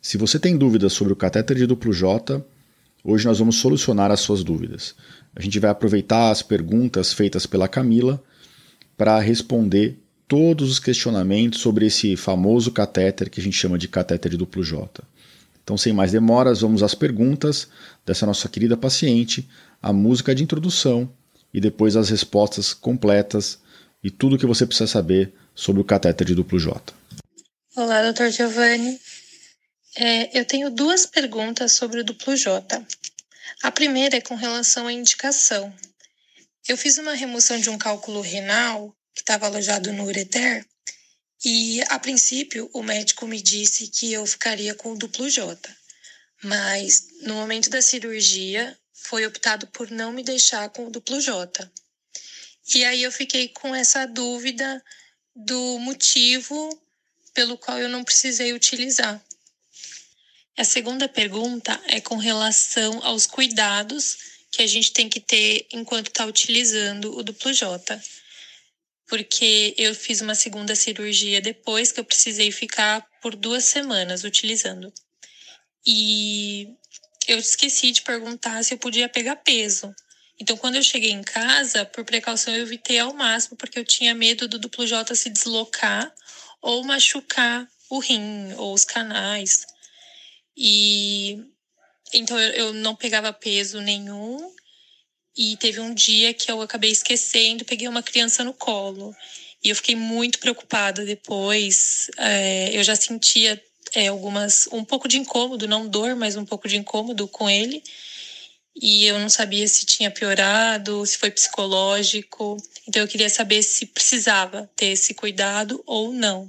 Se você tem dúvidas sobre o catéter de duplo J, hoje nós vamos solucionar as suas dúvidas. A gente vai aproveitar as perguntas feitas pela Camila para responder todos os questionamentos sobre esse famoso catéter que a gente chama de catéter de duplo J. Então, sem mais demoras, vamos às perguntas dessa nossa querida paciente, a música de introdução e depois as respostas completas e tudo o que você precisa saber sobre o catéter de duplo J. Olá, doutor Giovanni. É, eu tenho duas perguntas sobre o duplo J. A primeira é com relação à indicação. Eu fiz uma remoção de um cálculo renal que estava alojado no ureter e, a princípio, o médico me disse que eu ficaria com o duplo J. Mas, no momento da cirurgia, foi optado por não me deixar com o duplo J. E aí eu fiquei com essa dúvida do motivo pelo qual eu não precisei utilizar. A segunda pergunta é com relação aos cuidados que a gente tem que ter enquanto está utilizando o duplo J. Porque eu fiz uma segunda cirurgia depois que eu precisei ficar por duas semanas utilizando. E eu esqueci de perguntar se eu podia pegar peso. Então, quando eu cheguei em casa, por precaução, eu evitei ao máximo, porque eu tinha medo do duplo J se deslocar ou machucar o rim ou os canais. E então eu, não pegava peso nenhum. E teve um dia que eu acabei esquecendo, peguei uma criança no colo. E eu fiquei muito preocupada depois. É, eu já sentia é, algumas. um pouco de incômodo, não dor, mas um pouco de incômodo com ele e eu não sabia se tinha piorado, se foi psicológico. Então eu queria saber se precisava ter esse cuidado ou não.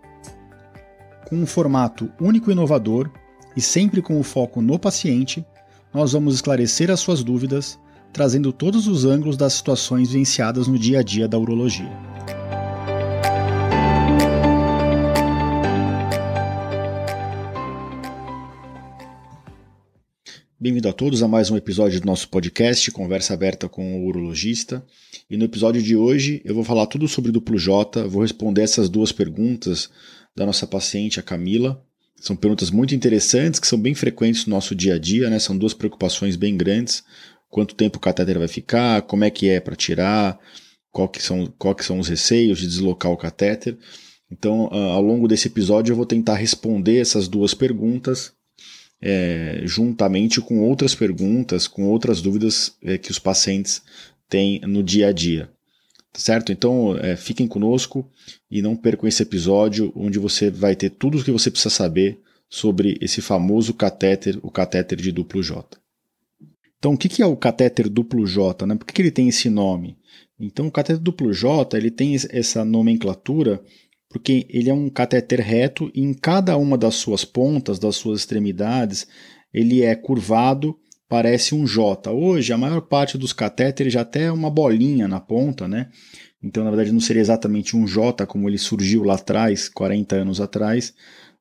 Com um formato único e inovador e sempre com o foco no paciente, nós vamos esclarecer as suas dúvidas, trazendo todos os ângulos das situações vivenciadas no dia a dia da urologia. Bem-vindo a todos a mais um episódio do nosso podcast Conversa Aberta com o Urologista. E no episódio de hoje eu vou falar tudo sobre duplo J, vou responder essas duas perguntas da nossa paciente, a Camila, são perguntas muito interessantes, que são bem frequentes no nosso dia a dia, né? São duas preocupações bem grandes. Quanto tempo o catéter vai ficar, como é que é para tirar, qual que, são, qual que são os receios de deslocar o catéter. Então, ao longo desse episódio, eu vou tentar responder essas duas perguntas é, juntamente com outras perguntas, com outras dúvidas é, que os pacientes têm no dia a dia. Certo? Então, é, fiquem conosco e não percam esse episódio onde você vai ter tudo o que você precisa saber sobre esse famoso catéter, o catéter de duplo J. Então, o que é o catéter duplo J? Né? Por que ele tem esse nome? Então, o catéter duplo J ele tem essa nomenclatura porque ele é um catéter reto e em cada uma das suas pontas, das suas extremidades, ele é curvado parece um J. Hoje, a maior parte dos catéteres já até é uma bolinha na ponta, né? Então, na verdade, não seria exatamente um J como ele surgiu lá atrás, 40 anos atrás,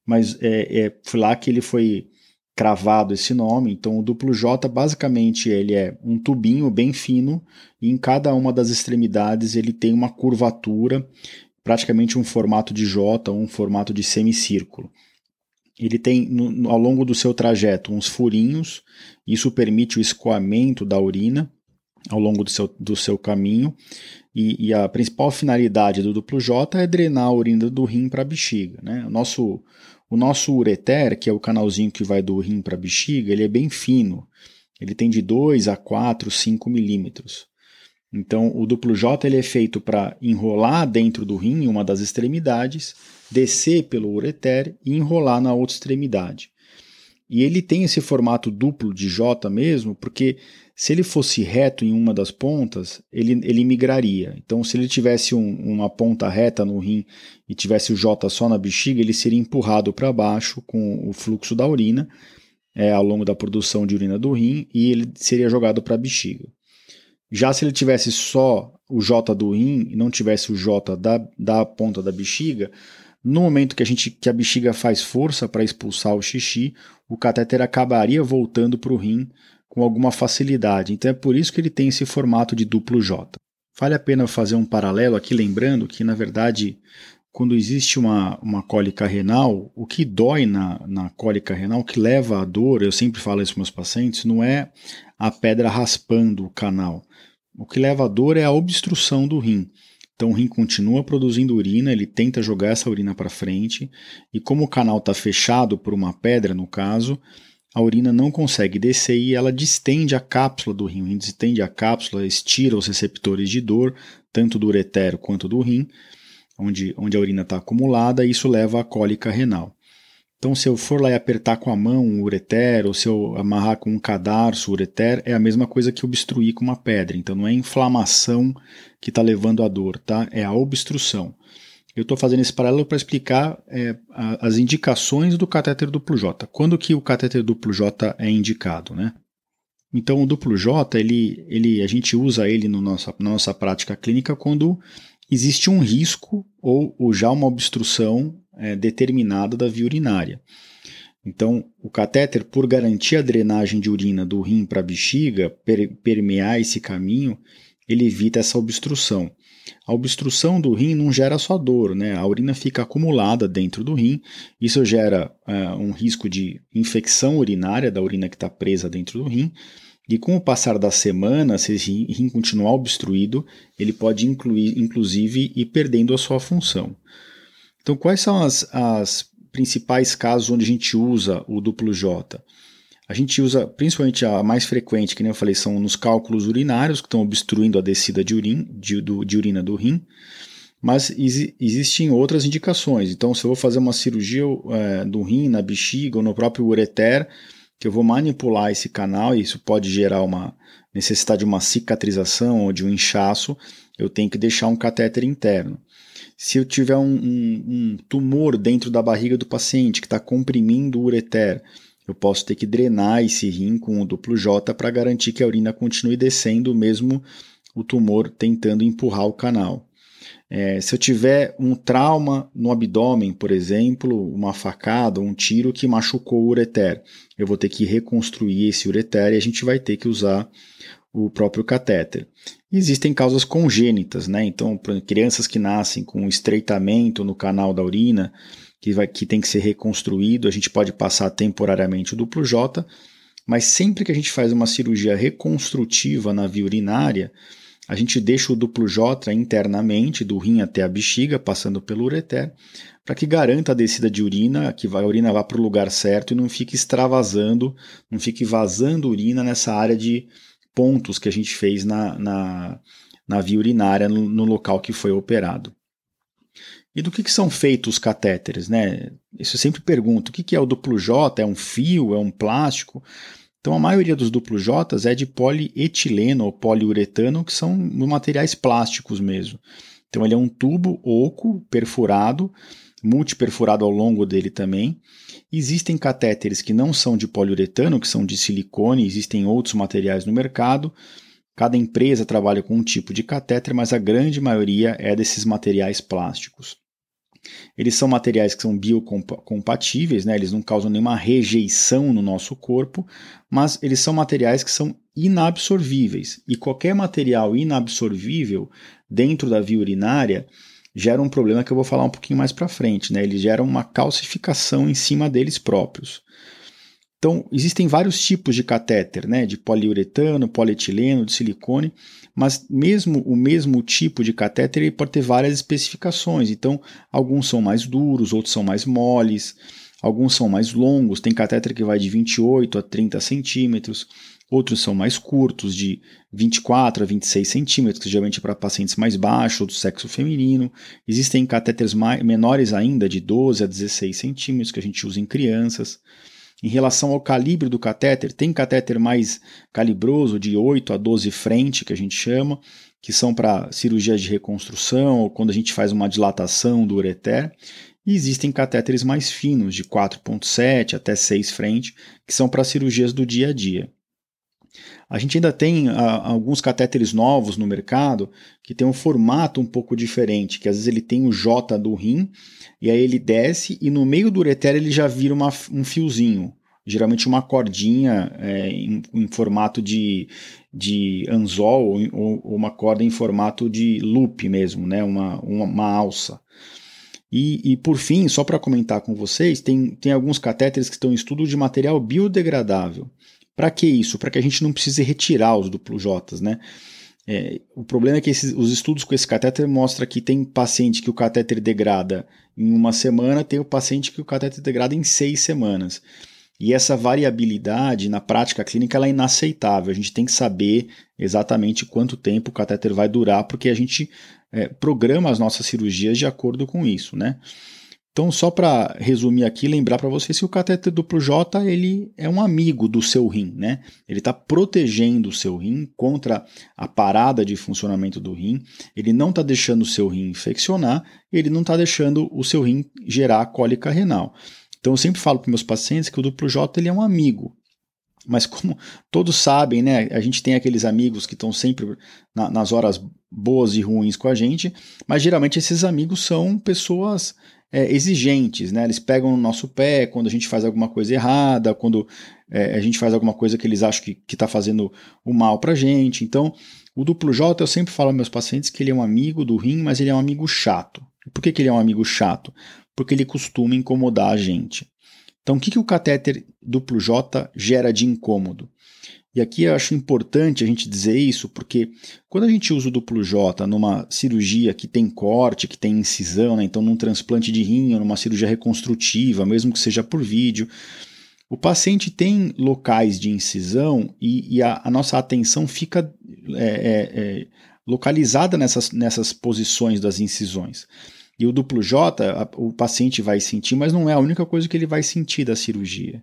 mas é, é, foi lá que ele foi cravado esse nome. Então, o duplo J, basicamente, ele é um tubinho bem fino e em cada uma das extremidades ele tem uma curvatura, praticamente um formato de J, um formato de semicírculo ele tem no, ao longo do seu trajeto uns furinhos, isso permite o escoamento da urina ao longo do seu, do seu caminho, e, e a principal finalidade do duplo J é drenar a urina do rim para a bexiga. Né? O, nosso, o nosso ureter, que é o canalzinho que vai do rim para a bexiga, ele é bem fino, ele tem de 2 a 4, 5 milímetros. Então, o duplo J ele é feito para enrolar dentro do rim, em uma das extremidades, descer pelo ureter e enrolar na outra extremidade. E ele tem esse formato duplo de J mesmo, porque se ele fosse reto em uma das pontas, ele, ele migraria. Então, se ele tivesse um, uma ponta reta no rim e tivesse o J só na bexiga, ele seria empurrado para baixo com o fluxo da urina é, ao longo da produção de urina do rim e ele seria jogado para a bexiga. Já se ele tivesse só o J do rim e não tivesse o J da, da ponta da bexiga, no momento que a, gente, que a bexiga faz força para expulsar o xixi, o catéter acabaria voltando para o rim com alguma facilidade. Então é por isso que ele tem esse formato de duplo J. Vale a pena fazer um paralelo aqui, lembrando que, na verdade, quando existe uma, uma cólica renal, o que dói na, na cólica renal, o que leva à dor, eu sempre falo isso para meus pacientes, não é a pedra raspando o canal. O que leva à dor é a obstrução do rim. Então o rim continua produzindo urina, ele tenta jogar essa urina para frente, e como o canal está fechado por uma pedra, no caso, a urina não consegue descer e ela distende a cápsula do rim. O rim distende a cápsula, estira os receptores de dor, tanto do ureter quanto do rim, onde, onde a urina está acumulada, e isso leva à cólica renal. Então, se eu for lá e apertar com a mão o ureter, ou se eu amarrar com um cadarço o ureter, é a mesma coisa que obstruir com uma pedra. Então, não é inflamação que está levando à dor, tá? É a obstrução. Eu estou fazendo esse paralelo para explicar é, a, as indicações do catéter duplo J. Quando que o catéter duplo J é indicado, né? Então, o duplo J, ele, ele, a gente usa ele no nossa, na nossa prática clínica quando existe um risco ou, ou já uma obstrução é, determinada da via urinária. Então, o catéter, por garantir a drenagem de urina do rim para a bexiga, per, permear esse caminho, ele evita essa obstrução. A obstrução do rim não gera só dor, né? A urina fica acumulada dentro do rim, isso gera uh, um risco de infecção urinária da urina que está presa dentro do rim. E com o passar da semana, se esse rim continuar obstruído, ele pode incluir, inclusive ir perdendo a sua função. Então, quais são as, as principais casos onde a gente usa o duplo J? A gente usa principalmente a mais frequente, que nem eu falei, são nos cálculos urinários, que estão obstruindo a descida de, urin, de, do, de urina do rim, mas exi existem outras indicações. Então, se eu vou fazer uma cirurgia é, do rim, na bexiga ou no próprio ureter, que eu vou manipular esse canal, e isso pode gerar uma necessidade de uma cicatrização ou de um inchaço, eu tenho que deixar um catéter interno. Se eu tiver um, um, um tumor dentro da barriga do paciente que está comprimindo o ureter, eu posso ter que drenar esse rim com o duplo J para garantir que a urina continue descendo, mesmo o tumor tentando empurrar o canal. É, se eu tiver um trauma no abdômen, por exemplo, uma facada, um tiro que machucou o ureter, eu vou ter que reconstruir esse ureter e a gente vai ter que usar o próprio catéter. Existem causas congênitas, né? Então, crianças que nascem com estreitamento no canal da urina, que, vai, que tem que ser reconstruído, a gente pode passar temporariamente o duplo J, mas sempre que a gente faz uma cirurgia reconstrutiva na via urinária, a gente deixa o duplo J internamente, do rim até a bexiga, passando pelo ureter, para que garanta a descida de urina, que a urina vá para o lugar certo e não fique extravasando, não fique vazando urina nessa área de pontos que a gente fez na, na, na via urinária, no, no local que foi operado. E do que, que são feitos os catéteres, né? Isso eu sempre pergunto, o que, que é o duplo J? É um fio? É um plástico? Então a maioria dos duplos J é de polietileno ou poliuretano, que são materiais plásticos mesmo. Então ele é um tubo oco, perfurado, multiperfurado ao longo dele também. Existem catéteres que não são de poliuretano, que são de silicone, existem outros materiais no mercado. Cada empresa trabalha com um tipo de catéter, mas a grande maioria é desses materiais plásticos. Eles são materiais que são biocompatíveis, né? eles não causam nenhuma rejeição no nosso corpo, mas eles são materiais que são inabsorvíveis. E qualquer material inabsorvível dentro da via urinária gera um problema que eu vou falar um pouquinho mais para frente. Né? Eles geram uma calcificação em cima deles próprios. Então, existem vários tipos de catéter, né? de poliuretano, polietileno, de silicone, mas mesmo o mesmo tipo de catéter ele pode ter várias especificações. Então, alguns são mais duros, outros são mais moles, alguns são mais longos. Tem catéter que vai de 28 a 30 centímetros, outros são mais curtos, de 24 a 26 centímetros, que geralmente é para pacientes mais baixos ou do sexo feminino. Existem catéteres mais, menores ainda, de 12 a 16 centímetros, que a gente usa em crianças. Em relação ao calibre do catéter, tem catéter mais calibroso, de 8 a 12 frente, que a gente chama, que são para cirurgias de reconstrução ou quando a gente faz uma dilatação do ureter. E existem catéteres mais finos, de 4,7 até 6 frente, que são para cirurgias do dia a dia. A gente ainda tem a, ah, alguns catéteres novos no mercado que tem um formato um pouco diferente, que às vezes ele tem o J do rim, e aí ele desce e no meio do ureter ele já vira uma, um fiozinho, geralmente uma cordinha é, em, em, formato de, de anzol ou, ou, uma corda em formato de loop mesmo, né? uma, uma, uma alça. E, e, por fim, só para comentar com vocês, tem, tem alguns catéteres que estão em estudo de material biodegradável. Para que isso? Para que a gente não precise retirar os duplos J, né? É, o problema é que esses, os estudos com esse catéter mostram que tem paciente que o catéter degrada em uma semana, tem o paciente que o catéter degrada em seis semanas. E essa variabilidade na prática clínica é inaceitável. A gente tem que saber exatamente quanto tempo o catéter vai durar, porque a gente é, programa as nossas cirurgias de acordo com isso, né? Então, só para resumir aqui, lembrar para vocês que o catéter duplo J ele é um amigo do seu rim, né? Ele está protegendo o seu rim contra a parada de funcionamento do rim. Ele não está deixando o seu rim infeccionar. Ele não está deixando o seu rim gerar cólica renal. Então, eu sempre falo para meus pacientes que o duplo J ele é um amigo. Mas como todos sabem, né, a gente tem aqueles amigos que estão sempre na, nas horas boas e ruins com a gente, mas geralmente esses amigos são pessoas é, exigentes, né? Eles pegam no nosso pé quando a gente faz alguma coisa errada, quando é, a gente faz alguma coisa que eles acham que está fazendo o mal para gente. Então, o duplo J, eu sempre falo aos meus pacientes que ele é um amigo do rim, mas ele é um amigo chato. Por que, que ele é um amigo chato? Porque ele costuma incomodar a gente. Então, o que, que o catéter duplo J gera de incômodo? E aqui eu acho importante a gente dizer isso, porque quando a gente usa o duplo J numa cirurgia que tem corte, que tem incisão, né, então num transplante de rim, ou numa cirurgia reconstrutiva, mesmo que seja por vídeo, o paciente tem locais de incisão e, e a, a, nossa atenção fica é, é, é, localizada nessas, nessas posições das incisões. E o duplo J, a, o paciente vai sentir, mas não é a única coisa que ele vai sentir da cirurgia.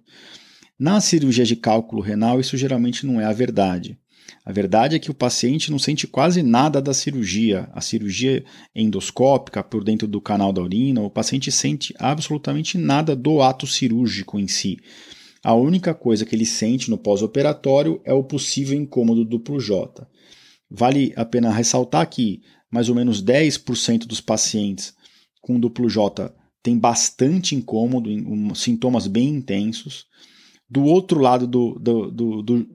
Na cirurgia de cálculo renal, isso geralmente não é a verdade. A verdade é que o paciente não sente quase nada da cirurgia. A cirurgia endoscópica por dentro do canal da urina, o paciente sente absolutamente nada do ato cirúrgico em si. A única coisa que ele sente no pós-operatório é o possível incômodo duplo J. Vale a pena ressaltar que mais ou menos 10% dos pacientes com duplo J têm bastante incômodo, sintomas bem intensos do outro lado do, do, do, do,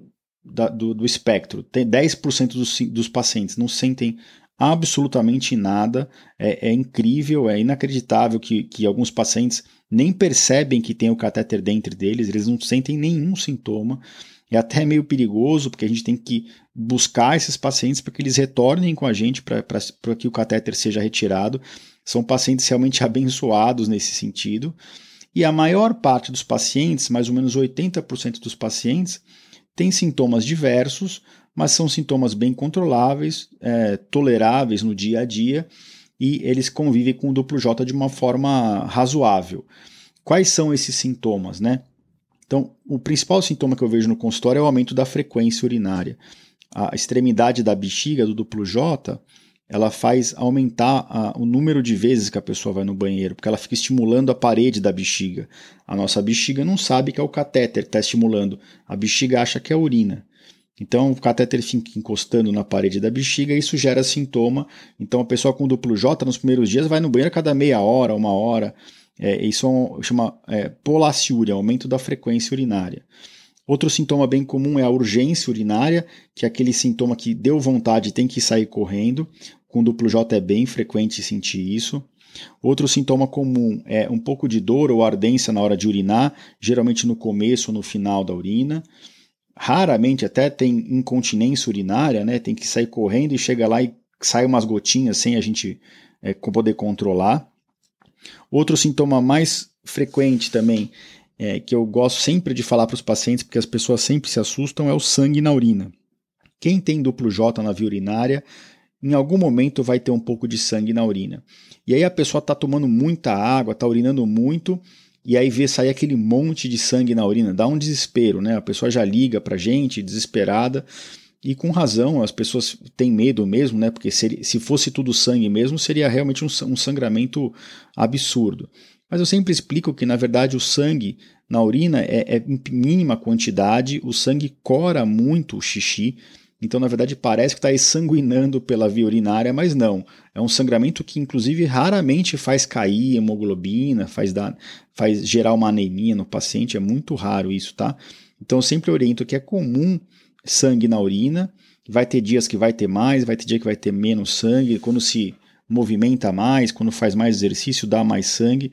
da, do, do espectro. Tem 10% dos, dos pacientes não sentem absolutamente nada. É, é, incrível, é inacreditável que, que alguns pacientes nem percebem que tem o catéter dentro deles, eles não sentem nenhum sintoma. É até meio perigoso, porque a gente tem que buscar esses pacientes para que eles retornem com a gente para que o catéter seja retirado. São pacientes realmente abençoados nesse sentido. E a maior parte dos pacientes, mais ou menos 80% dos pacientes, tem sintomas diversos, mas são sintomas bem controláveis, é, toleráveis no dia a dia e eles convivem com o duplo J de uma forma razoável. Quais são esses sintomas, né? Então, o principal sintoma que eu vejo no consultório é o aumento da frequência urinária. A extremidade da bexiga do duplo J ela faz aumentar a, o número de vezes que a pessoa vai no banheiro, porque ela fica estimulando a parede da bexiga. A nossa bexiga não sabe que é o catéter que está estimulando, a bexiga acha que é a urina. Então o catéter fica encostando na parede da bexiga e isso gera sintoma. Então a pessoa com duplo J nos primeiros dias vai no banheiro cada meia hora, uma hora. É, isso é um, chama é, polaciúria, aumento da frequência urinária. Outro sintoma bem comum é a urgência urinária, que é aquele sintoma que deu vontade e tem que sair correndo. Com duplo J é bem frequente sentir isso. Outro sintoma comum é um pouco de dor ou ardência na hora de urinar, geralmente no começo ou no final da urina. Raramente até tem incontinência urinária, né? Tem que sair correndo e chega lá e sai umas gotinhas sem a gente é, poder controlar. Outro sintoma mais frequente também, é, que eu gosto sempre de falar para os pacientes, porque as pessoas sempre se assustam, é o sangue na urina. Quem tem duplo J na via urinária em algum momento vai ter um pouco de sangue na urina. E aí a pessoa está tomando muita água, está urinando muito e aí vê sair aquele monte de sangue na urina, dá um desespero, né? A pessoa já liga pra gente, desesperada, e com razão, as pessoas têm medo mesmo, né? Porque se, se fosse tudo sangue mesmo, seria realmente um, um sangramento absurdo. Mas eu sempre explico que, na verdade, o sangue na urina é, é em mínima quantidade, o sangue cora muito o xixi, então, na verdade, parece que está exsanguinando pela via urinária, mas não. É um sangramento que, inclusive, raramente faz cair hemoglobina, faz, dar, faz gerar uma anemia no paciente. É muito raro isso, tá? Então, eu sempre oriento que é comum sangue na urina. Vai ter dias que vai ter mais, vai ter dia que vai ter menos sangue. Quando se movimenta mais, quando faz mais exercício, dá mais sangue.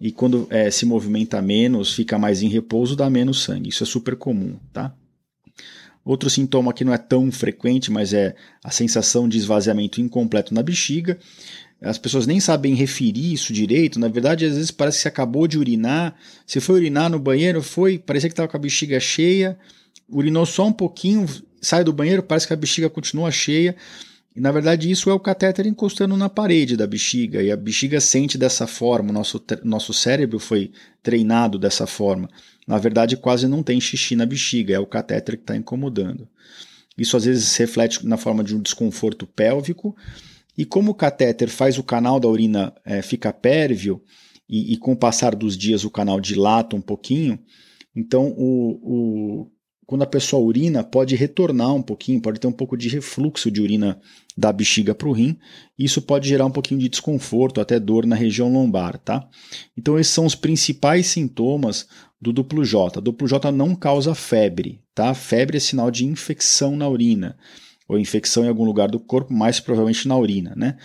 E quando é, se movimenta menos, fica mais em repouso, dá menos sangue. Isso é super comum, tá? Outro sintoma que não é tão frequente, mas é a sensação de esvaziamento incompleto na bexiga. As pessoas nem sabem referir isso direito. Na verdade, às vezes parece que você acabou de urinar. Você foi urinar no banheiro, foi, parecia que estava com a bexiga cheia, urinou só um pouquinho, sai do banheiro, parece que a bexiga continua cheia. E na verdade isso é o catéter encostando na parede da bexiga e a bexiga sente dessa forma, o nosso, nosso cérebro foi treinado dessa forma. Na verdade quase não tem xixi na bexiga, é o catéter que está incomodando. Isso às vezes se reflete na forma de um desconforto pélvico e como o catéter faz o canal da urina é, ficar pérvio e, e, com o passar dos dias o canal dilata um pouquinho, então o, o quando a pessoa urina, pode retornar um pouquinho, pode ter um pouco de refluxo de urina da bexiga para o rim. Isso pode gerar um pouquinho de desconforto, até dor na região lombar, tá? Então esses são os principais sintomas do duplo J. duplo J não causa febre, tá? Febre é sinal de infecção na urina ou infecção em algum lugar do corpo, mais provavelmente na urina, né?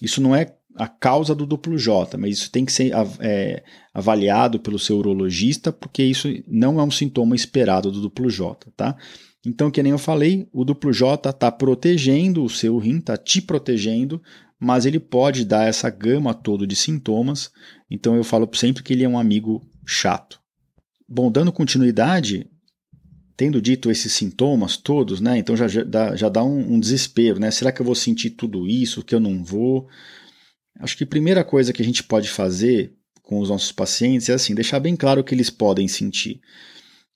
Isso não é a causa do duplo J, mas isso tem que ser é, avaliado pelo seu urologista, porque isso não é um sintoma esperado do duplo J, tá? Então, que nem eu falei, o duplo J está protegendo o seu rim, está te protegendo, mas ele pode dar essa gama toda de sintomas. Então, eu falo sempre que ele é um amigo chato. Bom, dando continuidade, tendo dito esses sintomas todos, né? Então já, já dá, já dá um, um desespero, né? Será que eu vou sentir tudo isso? Que eu não vou? Acho que a primeira coisa que a gente pode fazer com os nossos pacientes é assim, deixar bem claro o que eles podem sentir.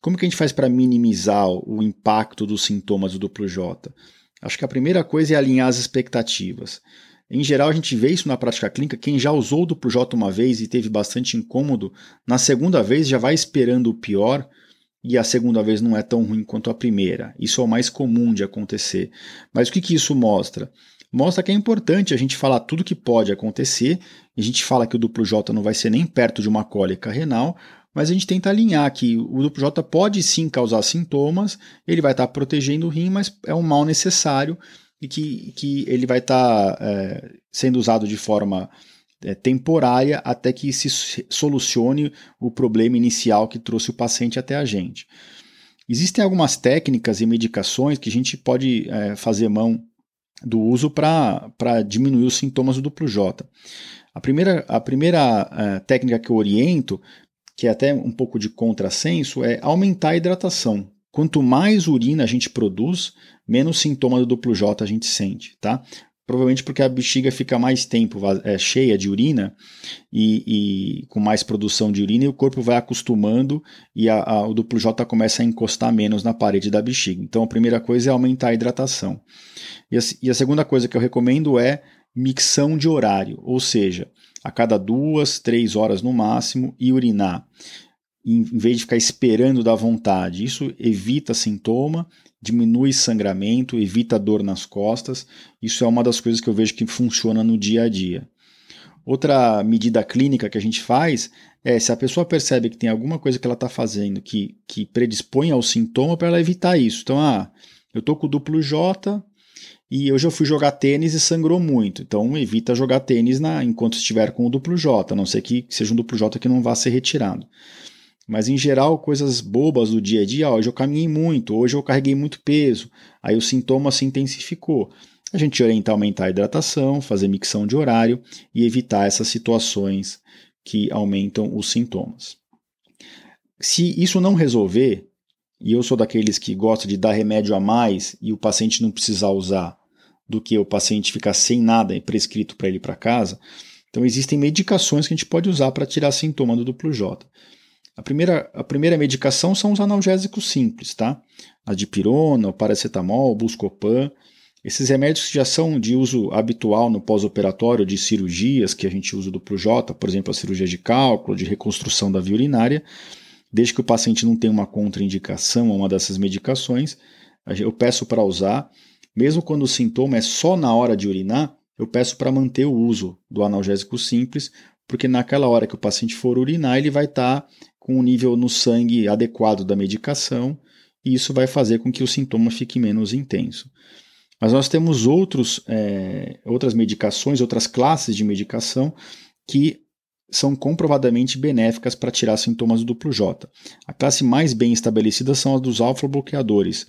Como que a gente faz para minimizar o impacto dos sintomas do duplo J? Acho que a primeira coisa é alinhar as expectativas. Em geral, a gente vê isso na prática clínica. Quem já usou o duplo J uma vez e teve bastante incômodo, na segunda vez já vai esperando o pior e a segunda vez não é tão ruim quanto a primeira. Isso é o mais comum de acontecer. Mas o que, que isso mostra? Mostra que é importante a gente falar tudo que pode acontecer. A gente fala que o duplo J não vai ser nem perto de uma cólica renal, mas a gente tenta alinhar que o duplo J pode sim causar sintomas, ele vai estar protegendo o rim, mas é um mal necessário e que, que ele vai estar é, sendo usado de forma é, temporária até que se solucione o problema inicial que trouxe o paciente até a gente. Existem algumas técnicas e medicações que a gente pode é, fazer mão do uso para diminuir os sintomas do duplo J. A primeira, a primeira uh, técnica que eu oriento, que é até um pouco de contrassenso, é aumentar a hidratação. Quanto mais urina a gente produz, menos sintoma do duplo J a gente sente, tá? Provavelmente porque a bexiga fica mais tempo é, cheia de urina e, e, com mais produção de urina e o corpo vai acostumando e a, a, o duplo J começa a encostar menos na parede da bexiga. Então a primeira coisa é aumentar a hidratação. E a, e a segunda coisa que eu recomendo é micção de horário, ou seja, a cada duas, três horas no máximo e urinar em vez de ficar esperando da vontade. Isso evita sintoma, diminui sangramento, evita dor nas costas. Isso é uma das coisas que eu vejo que funciona no dia a dia. Outra medida clínica que a gente faz é se a pessoa percebe que tem alguma coisa que ela está fazendo que, que predispõe ao sintoma para ela evitar isso. Então, ah, eu estou com o duplo J e eu já fui jogar tênis e sangrou muito. Então, evita jogar tênis na, enquanto estiver com o duplo J, a não ser que seja um duplo J que não vá ser retirado. Mas em geral, coisas bobas do dia a dia, hoje eu caminhei muito, hoje eu carreguei muito peso, aí o sintoma se intensificou. A gente orienta aumentar a hidratação, fazer micção de horário e evitar essas situações que aumentam os sintomas. Se isso não resolver, e eu sou daqueles que gosta de dar remédio a mais e o paciente não precisar usar, do que o paciente ficar sem nada prescrito para ele para casa, então existem medicações que a gente pode usar para tirar sintoma do duplo J. A primeira, a primeira medicação são os analgésicos simples, tá? A dipirona, o paracetamol, o buscopan. Esses remédios já são de uso habitual no pós-operatório de cirurgias que a gente usa do PROJ, por exemplo, a cirurgia de cálculo, de reconstrução da via urinária, desde que o paciente não tenha uma contraindicação a uma dessas medicações, eu peço para usar, mesmo quando o sintoma é só na hora de urinar, eu peço para manter o uso do analgésico simples, porque naquela hora que o paciente for urinar, ele vai estar tá com o nível no sangue adequado da medicação, e isso vai fazer com que o sintoma fique menos intenso. Mas nós temos outros, é, outras medicações, outras classes de medicação que são comprovadamente benéficas para tirar sintomas do duplo J. A classe mais bem estabelecida são as dos alfa-bloqueadores,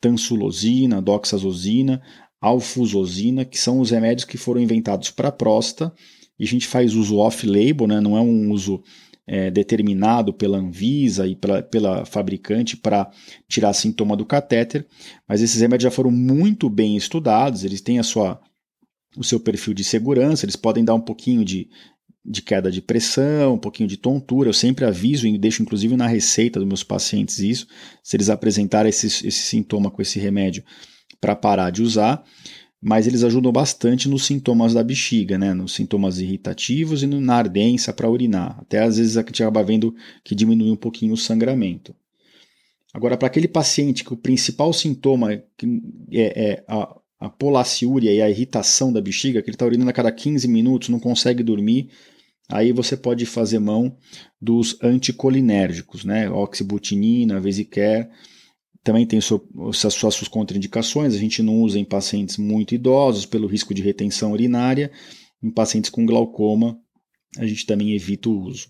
tansulosina, doxazosina, alfuzosina, que são os remédios que foram inventados para próstata, e a gente faz uso off-label, né? não é um uso é, determinado pela Anvisa e pela, pela fabricante para tirar sintoma do catéter, mas esses remédios já foram muito bem estudados, eles têm a sua, o seu perfil de segurança, eles podem dar um pouquinho de, de queda de pressão, um pouquinho de tontura. Eu sempre aviso e deixo inclusive na receita dos meus pacientes isso, se eles apresentarem esse, esse sintoma com esse remédio para parar de usar, mas eles ajudam bastante nos sintomas da bexiga, né? nos sintomas irritativos e na ardência para urinar. Até às vezes a gente acaba vendo que diminui um pouquinho o sangramento. Agora, para aquele paciente que o principal sintoma é, é a, a polaciúria e a irritação da bexiga, que ele está urinando a cada 15 minutos, não consegue dormir, aí você pode fazer mão dos anticolinérgicos, né? Oxibutinina, Vesicare, também tem suas, contraindicações, a gente não usa em pacientes muito idosos pelo risco de retenção urinária, em pacientes com glaucoma a gente também evita o uso.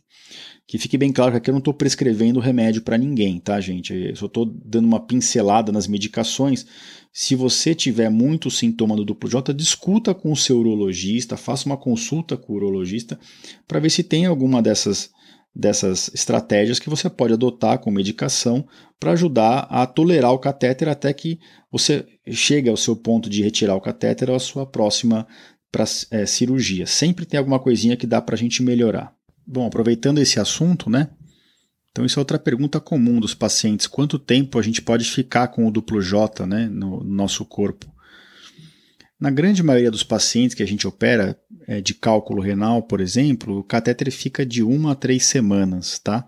Que fique bem claro que aqui eu não estou prescrevendo remédio para ninguém, tá, gente? Eu só estou dando uma pincelada nas medicações. Se você tiver muito sintoma do duplo J, discuta com o seu urologista, faça uma consulta com o urologista para ver se tem alguma dessas dessas estratégias que você pode adotar com medicação para ajudar a tolerar o catéter até que você chegue ao seu ponto de retirar o catéter ou a sua próxima pra, é, cirurgia. Sempre tem alguma coisinha que dá para a gente melhorar. Bom, aproveitando esse assunto, né? Então, isso é outra pergunta comum dos pacientes: quanto tempo a gente pode ficar com o duplo J né, no, no nosso corpo? Na grande maioria dos pacientes que a gente opera, é, de cálculo renal, por exemplo, o catéter fica de uma a três semanas, tá?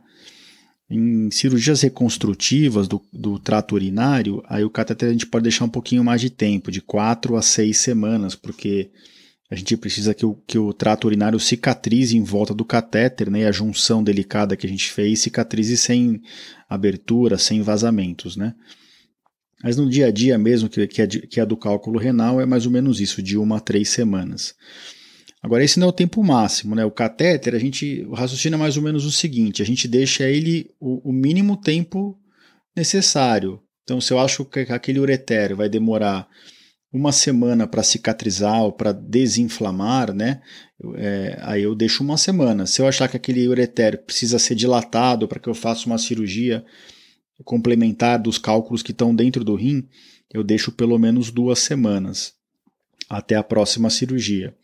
Em cirurgias reconstrutivas do, do trato urinário, aí o catéter a gente pode deixar um pouquinho mais de tempo, de quatro a seis semanas, porque a gente precisa que o, que o trato urinário cicatrize em volta do catéter, né? A junção delicada que a gente fez cicatrize sem abertura, sem vazamentos, né? Mas no dia a dia mesmo, que, que, é, que é do cálculo renal, é mais ou menos isso, de uma a três semanas. Agora, esse não é o tempo máximo, né? O catéter, a gente raciocina mais ou menos o seguinte: a gente deixa ele o, o mínimo tempo necessário. Então, se eu acho que aquele ureter vai demorar uma semana para cicatrizar ou para desinflamar, né? É, aí eu deixo uma semana. Se eu achar que aquele ureter precisa ser dilatado para que eu faça uma cirurgia complementar dos cálculos que estão dentro do rim, eu deixo pelo menos duas semanas até a próxima cirurgia.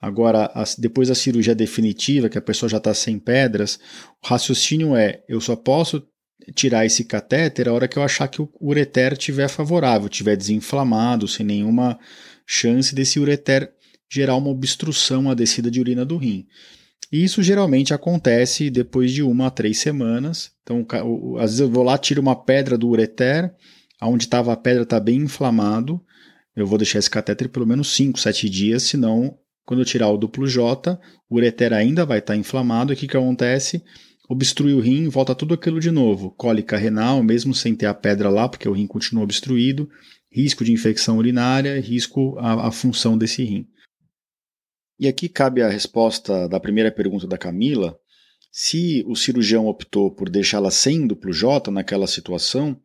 Agora, depois da cirurgia definitiva, que a pessoa já está sem pedras, o raciocínio é: eu só posso tirar esse catéter a hora que eu achar que o ureter estiver favorável, estiver desinflamado, sem nenhuma chance desse ureter gerar uma obstrução à descida de urina do rim. E isso geralmente acontece depois de uma a três semanas. Então, às vezes eu vou lá, tiro uma pedra do ureter, onde estava a pedra está bem inflamado. Eu vou deixar esse catéter pelo menos 5, 7 dias, senão, quando eu tirar o duplo J, o ureter ainda vai estar tá inflamado. E o que, que acontece? Obstrui o rim, volta tudo aquilo de novo. Cólica renal, mesmo sem ter a pedra lá, porque o rim continua obstruído. Risco de infecção urinária, risco à, à função desse rim. E aqui cabe a resposta da primeira pergunta da Camila. Se o cirurgião optou por deixá-la sem duplo J naquela situação,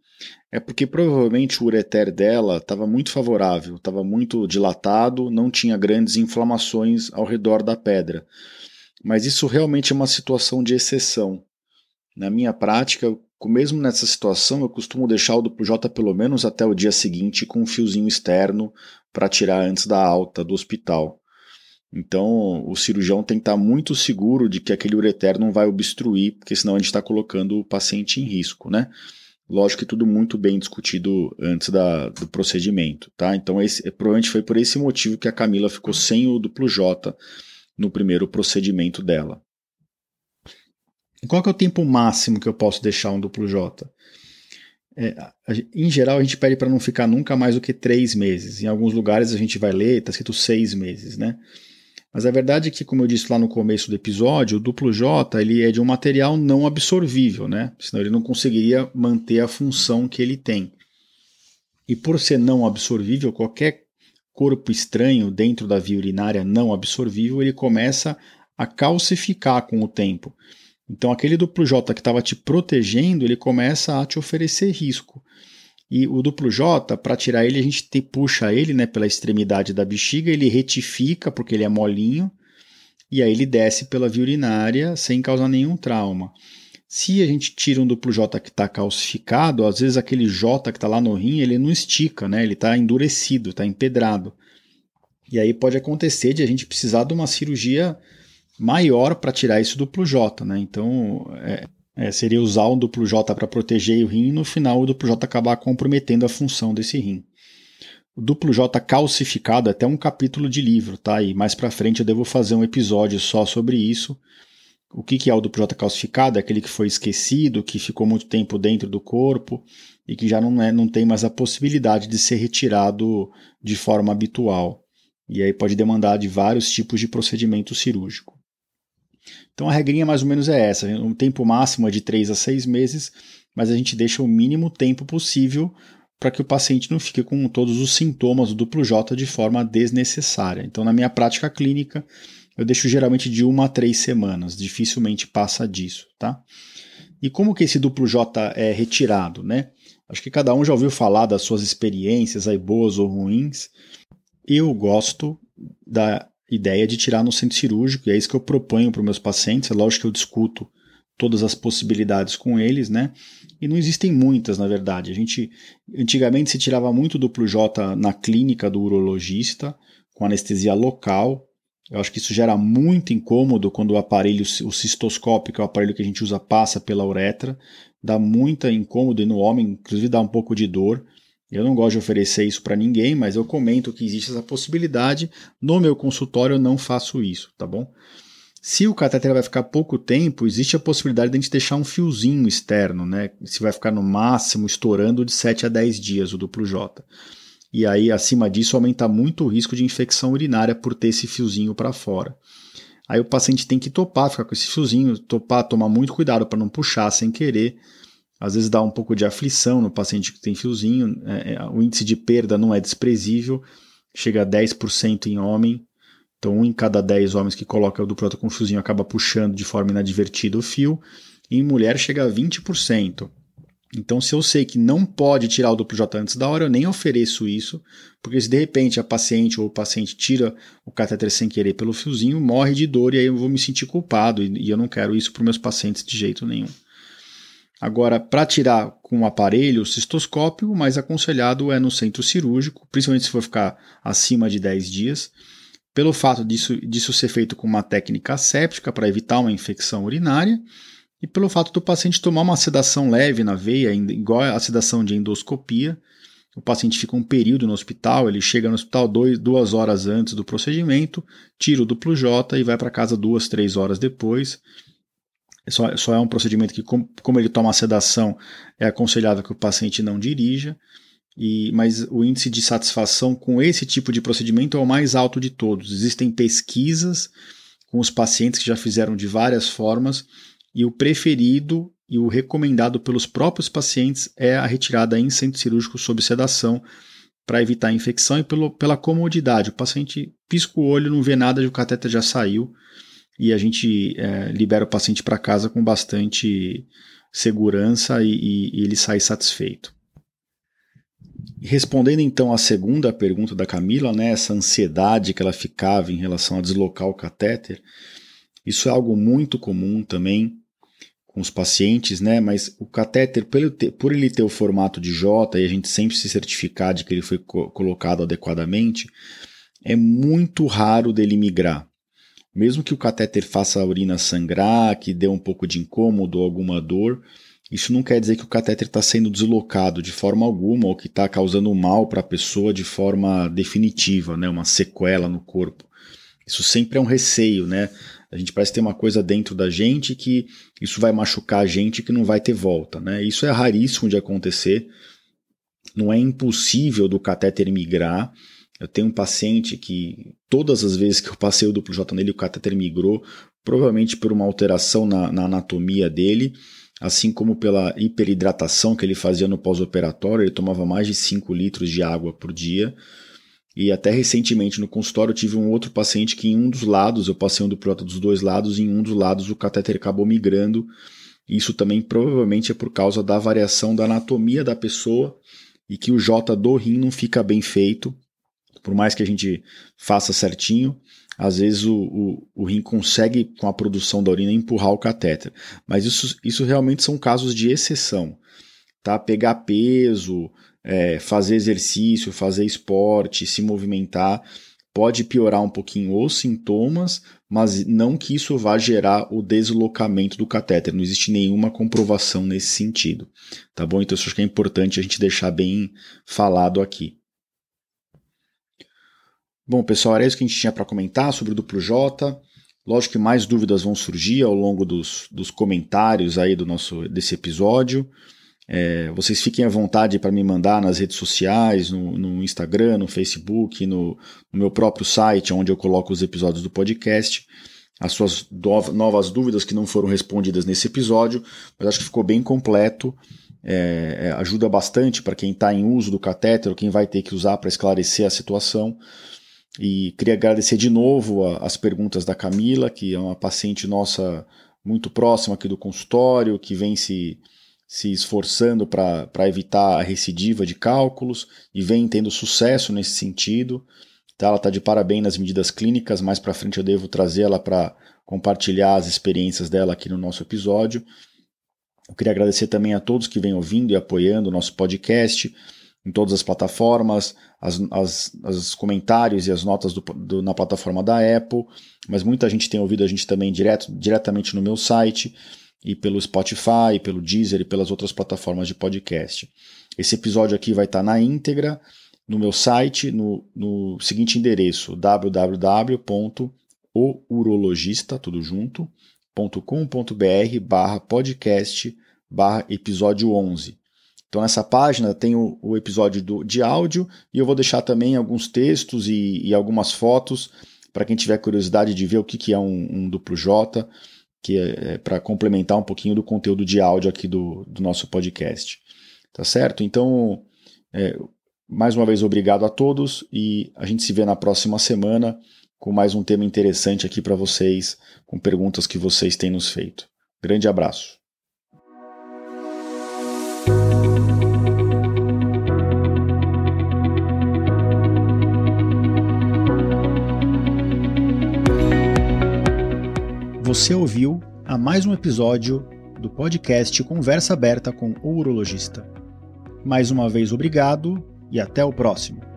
é porque provavelmente o ureter dela estava muito favorável, estava muito dilatado, não tinha grandes inflamações ao redor da pedra. Mas isso realmente é uma situação de exceção. Na minha prática, mesmo nessa situação, eu costumo deixar o duplo J pelo menos até o dia seguinte com um fiozinho externo para tirar antes da alta do hospital. Então, o cirurgião tem que estar muito seguro de que aquele ureter não vai obstruir, porque senão a gente está colocando o paciente em risco, né? Lógico que tudo muito bem discutido antes da, do procedimento, tá? Então, esse, provavelmente foi por esse motivo que a Camila ficou sem o duplo J no primeiro procedimento dela. Qual é o tempo máximo que eu posso deixar um duplo J? É, em geral, a gente pede para não ficar nunca mais do que três meses. Em alguns lugares a gente vai ler, está escrito seis meses, né? Mas a verdade é que, como eu disse lá no começo do episódio, o duplo J ele é de um material não absorvível, né? Senão ele não conseguiria manter a função que ele tem. E por ser não absorvível, qualquer corpo estranho dentro da via urinária não absorvível, ele começa a calcificar com o tempo. Então aquele duplo J que estava te protegendo, ele começa a te oferecer risco. E o duplo J, para tirar ele, a gente te, puxa ele né, pela extremidade da bexiga, ele retifica porque ele é molinho, e aí ele desce pela via urinária sem causar nenhum trauma. Se a gente tira um duplo J que está calcificado, às vezes aquele J que está lá no rim, ele não estica, né? ele está endurecido, está empedrado. E aí pode acontecer de a gente precisar de uma cirurgia maior para tirar isso duplo J. Né? Então, é, é, seria usar um duplo J para proteger o rim e no final o duplo J acabar comprometendo a função desse rim. O duplo J calcificado é até um capítulo de livro, tá? E mais para frente eu devo fazer um episódio só sobre isso. O que, que é o duplo J calcificado? É aquele que foi esquecido, que ficou muito tempo dentro do corpo e que já não, é, não tem mais a possibilidade de ser retirado de forma habitual. E aí pode demandar de vários tipos de procedimento cirúrgico. Então a regrinha mais ou menos é essa: um tempo máximo é de 3 a 6 meses, mas a gente deixa o mínimo tempo possível para que o paciente não fique com todos os sintomas do duplo J de forma desnecessária. Então, na minha prática clínica, eu deixo geralmente de uma a três semanas, dificilmente passa disso, tá? E como que esse duplo J é retirado, né? Acho que cada um já ouviu falar das suas experiências, aí boas ou ruins. Eu gosto da ideia de tirar no centro cirúrgico, e é isso que eu proponho para os meus pacientes. É lógico que eu discuto todas as possibilidades com eles, né? E não existem muitas, na verdade. A gente antigamente se tirava muito duplo J na clínica do urologista, com anestesia local. Eu acho que isso gera muito incômodo quando o aparelho, o cistoscópio, que é o aparelho que a gente usa, passa pela uretra. Dá muita incômodo e no homem, inclusive dá um pouco de dor. Eu não gosto de oferecer isso para ninguém, mas eu comento que existe essa possibilidade. No meu consultório eu não faço isso, tá bom? Se o catéter vai ficar pouco tempo, existe a possibilidade de a gente deixar um fiozinho externo, né? Se vai ficar no máximo estourando de 7 a 10 dias o duplo J. E aí, acima disso, aumenta muito o risco de infecção urinária por ter esse fiozinho para fora. Aí o paciente tem que topar, ficar com esse fiozinho, topar, tomar muito cuidado para não puxar sem querer às vezes dá um pouco de aflição no paciente que tem fiozinho, é, é o índice de perda não é desprezível, chega a 10% em homem, então um em cada 10 homens que coloca o duplo com fiozinho acaba puxando de forma inadvertida o fio, e em mulher chega a 20%. Então, se eu sei que não pode tirar o duplo J antes da hora, eu nem ofereço isso, porque se de repente a paciente ou o paciente tira o catéter sem querer pelo fiozinho, morre de dor e aí eu vou me sentir culpado, e eu não quero isso para meus pacientes de jeito nenhum. Agora, para tirar com o aparelho, o cistoscópio, o mais aconselhado é no centro cirúrgico, principalmente se for ficar acima de 10 dias, pelo fato disso, disso ser feito com uma técnica séptica para evitar uma infecção urinária e pelo fato do paciente tomar uma sedação leve na veia, igual a sedação de endoscopia. O paciente fica um período no hospital, ele chega no hospital dois, duas horas antes do procedimento, tira o duplo J e vai para casa duas, três horas depois. Só, só é um procedimento que, como, como ele toma sedação, é aconselhável que o paciente não dirija. E, mas o índice de satisfação com esse tipo de procedimento é o mais alto de todos. Existem pesquisas com os pacientes que já fizeram de várias formas, e o preferido e o recomendado pelos próprios pacientes é a retirada em centro cirúrgico sob sedação para evitar a infecção e pelo, pela comodidade. O paciente pisca o olho, não vê nada, o catéter já saiu e a gente é, libera o paciente para casa com bastante segurança e, e, e ele sai satisfeito. Respondendo então à segunda pergunta da Camila, né, essa ansiedade que ela ficava em relação a deslocar o catéter, isso é algo muito comum também com os pacientes, né? Mas o catéter, por ele ter o formato de J e a gente sempre se certificar de que ele foi co colocado adequadamente, é muito raro dele migrar. Mesmo que o catéter faça a urina sangrar, que dê um pouco de incômodo ou alguma dor, isso não quer dizer que o catéter está sendo deslocado de forma alguma ou que está causando mal para a pessoa de forma definitiva, né? uma sequela no corpo. Isso sempre é um receio, né? A gente parece ter uma coisa dentro da gente que isso vai machucar a gente que não vai ter volta, né? Isso é raríssimo de acontecer. Não é impossível do catéter migrar, eu tenho um paciente que todas as vezes que eu passei o duplo J nele, o catéter migrou, provavelmente por uma alteração na, na anatomia dele, assim como pela hiperidratação que ele fazia no pós-operatório, ele tomava mais de 5 litros de água por dia. E até recentemente no consultório eu tive um outro paciente que em um dos lados, eu passei um duplo J dos dois lados, e em um dos lados o catéter acabou migrando. Isso também provavelmente é por causa da variação da anatomia da pessoa e que o J do rim não fica bem feito por mais que a gente faça certinho, às vezes o, o, o, rim consegue, com a produção da urina, empurrar o catéter. Mas isso, isso realmente são casos de exceção. Tá? Pegar peso, é, fazer exercício, fazer esporte, se movimentar, pode piorar um pouquinho os sintomas, mas não que isso vá gerar o deslocamento do catéter. Não existe nenhuma comprovação nesse sentido. Tá bom? Então isso acho que é importante a gente deixar bem falado aqui. Bom, pessoal, era isso que a gente tinha para comentar sobre o duplo J. Lógico que mais dúvidas vão surgir ao longo dos, dos comentários aí do nosso desse episódio. É, vocês fiquem à vontade para me mandar nas redes sociais, no, no Instagram, no Facebook, no, no, meu próprio site, onde eu coloco os episódios do podcast, as suas novas dúvidas que não foram respondidas nesse episódio, mas acho que ficou bem completo. É, é ajuda bastante para quem está em uso do catéter, quem vai ter que usar para esclarecer a situação. E queria agradecer de novo a, as perguntas da Camila, que é uma paciente nossa muito próxima aqui do consultório, que vem se, se esforçando para evitar a recidiva de cálculos e vem tendo sucesso nesse sentido. Tá, ela está de parabéns nas medidas clínicas, mais para frente eu devo trazê-la para compartilhar as experiências dela aqui no nosso episódio. Eu queria agradecer também a todos que vêm ouvindo e apoiando o nosso podcast em todas as plataformas, as, as, as comentários e as notas do, do, na plataforma da Apple, mas muita gente tem ouvido a gente também direto, diretamente no meu site e pelo Spotify, pelo Deezer e pelas outras plataformas de podcast. Esse episódio aqui vai estar na íntegra no meu site, no, no seguinte endereço, www.ourologista, tudo junto, .com.br barra podcast barra episódio 11. Então, nessa página tem o, o episódio do, de áudio e eu vou deixar também alguns textos e, e algumas fotos para quem tiver curiosidade de ver o que, que é um, um duplo J, que é, é para complementar um pouquinho do conteúdo de áudio aqui do, do nosso podcast. Tá certo? Então, é, mais uma vez, obrigado a todos e a gente se vê na próxima semana com mais um tema interessante aqui para vocês, com perguntas que vocês têm nos feito. Grande abraço. Você ouviu a mais um episódio do podcast Conversa Aberta com o Urologista. Mais uma vez, obrigado e até o próximo.